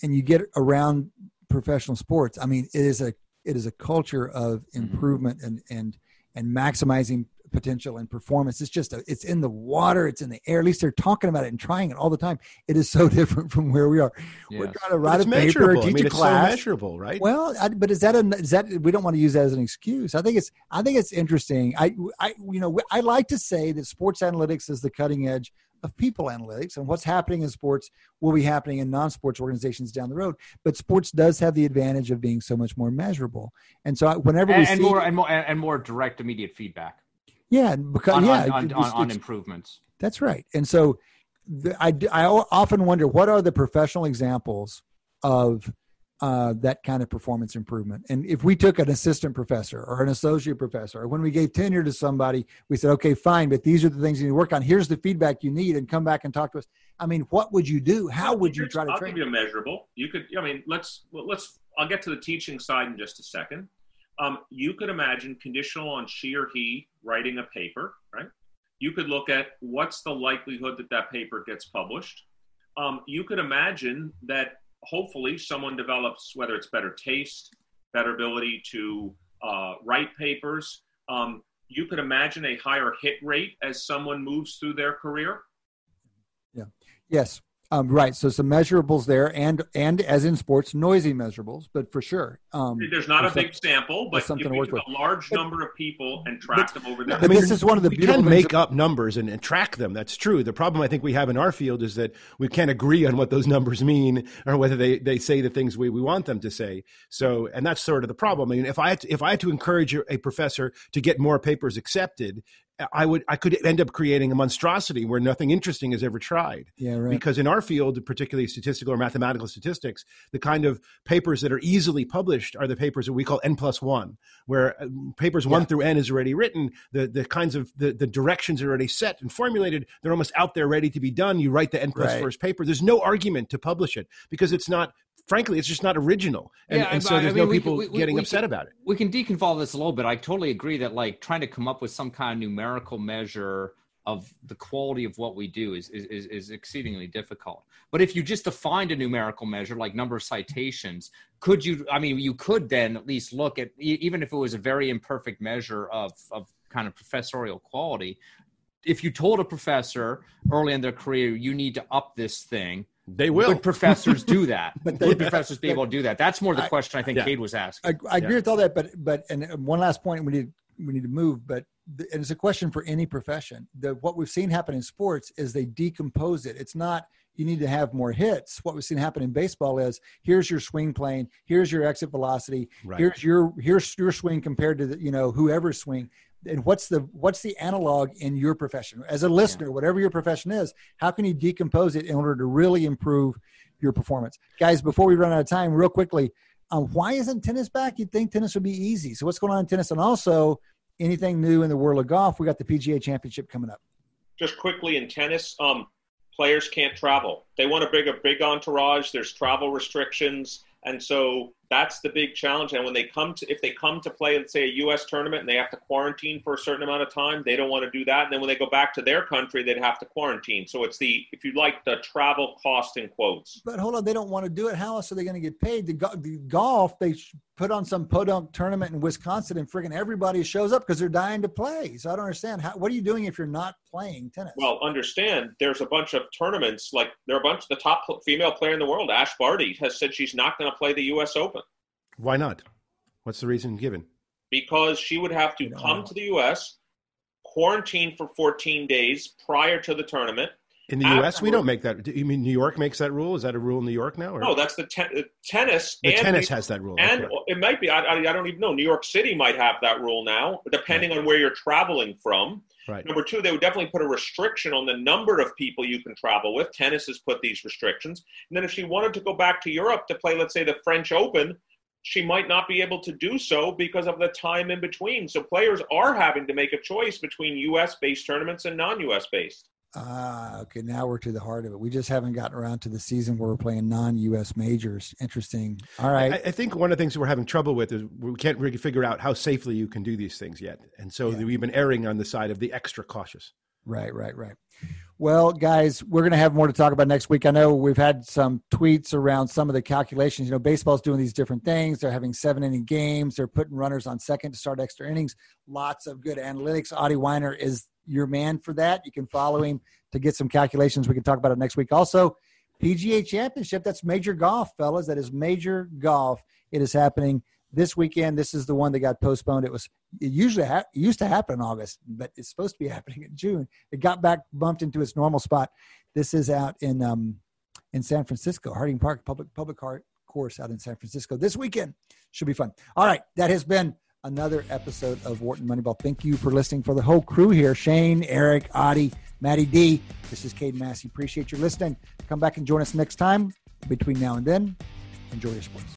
and you get around professional sports. I mean, it is a, it is a culture of mm-hmm. improvement and, and, and maximizing potential and performance. It's just a, it's in the water, it's in the air. At least they're talking about it and trying it all the time. It is so different from where we are. Yes. We're trying to write a paper or teach I mean, a class. So measurable, right? Well, I, but is that a is that we don't want to use that as an excuse? I think it's I think it's interesting. I I you know I like to say that sports analytics is the cutting edge of people analytics and what's happening in sports will be happening in non-sports organizations down the road but sports does have the advantage of being so much more measurable and so whenever and, we and see more and more and more direct immediate feedback yeah, because on, yeah, on, on, on improvements. That's right. And so, the, I I often wonder what are the professional examples of uh, that kind of performance improvement. And if we took an assistant professor or an associate professor, or when we gave tenure to somebody, we said, okay, fine, but these are the things you need to work on. Here's the feedback you need, and come back and talk to us. I mean, what would you do? How would you try to I'll train? Give you a measurable. You could, I mean, let's let's. I'll get to the teaching side in just a second. Um, you could imagine conditional on she or he writing a paper, right? You could look at what's the likelihood that that paper gets published. Um, you could imagine that hopefully someone develops, whether it's better taste, better ability to uh, write papers. Um, you could imagine a higher hit rate as someone moves through their career. Yeah. Yes. Um, right. So some measurables there, and and as in sports, noisy measurables, but for sure. Um, there's not a big sample, but something to work with. a large but, number of people and track but, them over there. I mean, this is one of the we can make up numbers and, and, track them. That's true. The problem I think we have in our field is that we can't agree on what those numbers mean or whether they, they say the things we, we want them to say. So, and that's sort of the problem. I mean, if I had to, if I had to encourage a professor to get more papers accepted, I would I could end up creating a monstrosity where nothing interesting is ever tried. Yeah, right. Because in our field, particularly statistical or mathematical statistics, the kind of papers that are easily published are the papers that we call n plus one, where uh, papers one through n is already written. The the kinds of the, the directions are already set and formulated. They're almost out there, ready to be done. You write the n plus right. first paper. There's no argument to publish it because it's not frankly, it's just not original. And, yeah, and so there's I mean, no people we, we, getting we, upset can, about it. We can deconvolve this a little bit. I totally agree that like trying to come up with some kind of numerical measure of the quality of what we do is, is, is exceedingly difficult. But if you just defined a numerical measure like number of citations, could you, I mean, you could then at least look at, even if it was a very imperfect measure of, of kind of professorial quality, if you told a professor early in their career, you need to up this thing, they will. Would professors do that? but they, Would professors be able to do that? That's more the question I, think yeah. Cade was asking. I, I agree yeah. with all that, but but and uh, one last point we need we need to move, but and it's a question for any profession. The what we've seen happen in sports is they decompose it. It's not you need to have more hits. What we've seen happen in baseball is here's your swing plane, here's your exit velocity, right. here's your here's your swing compared to the, you know whoever's swing and what's the what's the analog in your profession? As a listener yeah. whatever your profession is how can you decompose it in order to really improve your performance? Guys before we run out of time real quickly um, why isn't tennis back? You'd think tennis would be easy. So what's going on in tennis? And also anything new in the world of golf? We got the pga championship coming up. Just quickly in tennis um, players can't travel. They want to bring a big entourage. There's travel restrictions. And so that's the big challenge. And when they come to, if they come to play, let's say a U.S. tournament, and they have to quarantine for a certain amount of time, they don't want to do that. And then when they go back to their country, they'd have to quarantine. So it's the, if you like, the travel cost in quotes. But hold on, they don't want to do it. How else are they going to get paid? The, the golf, they put on some podunk tournament in Wisconsin, and friggin' everybody shows up because they're dying to play. So I don't understand. How, what are you doing if you're not playing tennis? Well, understand there's a bunch of tournaments. Like there are a bunch. The top female player in the world, Ash Barty, has said she's not going to play the U.S. Open. Why not? What's the reason given? Because she would have to come to the U.S., quarantine for 14 days prior to the tournament. In the U.S., we don't make that. You mean New York makes that rule? Is that a rule in New York now? Or? No, that's the te- uh, tennis. The tennis has that rule, and okay. it might be. I, I, don't even know. New York City might have that rule now, depending right. on where you're traveling from. Right. Number two, they would definitely put a restriction on the number of people you can travel with. Tennis has put these restrictions. And then if she wanted to go back to Europe to play, let's say, the French Open, she might not be able to do so because of the time in between. So players are having to make a choice between US based tournaments and non US based. Ah, okay. Now we're to the heart of it. We just haven't gotten around to the season where we're playing non-U.S. majors. Interesting. All right. I, I think one of the things that we're having trouble with is we can't really figure out how safely you can do these things yet, and so yeah. we've been erring on the side of the extra cautious. Right, right, right. Well, guys, we're going to have more to talk about next week. I know we've had some tweets around some of the calculations. You know, baseball's doing these different things. They're having seven inning games. They're putting runners on second to start extra innings. Lots of good analytics. Adi Wyner is your man for that. You can follow him to get some calculations. We can talk about it next week. Also, PGA Championship. That's major golf, fellas. That is major golf. It is happening this weekend. This is the one that got postponed. It was it usually ha- used to happen in August, but it's supposed to be happening in June. It got back bumped into its normal spot. This is out in um, in San Francisco, Harding Park Public Public Course out in San Francisco this weekend. Should be fun. All right, that has been another episode of Wharton Moneyball. Thank you for listening for the whole crew here Shane, Eric, Adi, Maddie D. This is Cade Massey. Appreciate you listening. Come back and join us next time. Between now and then, enjoy your sports.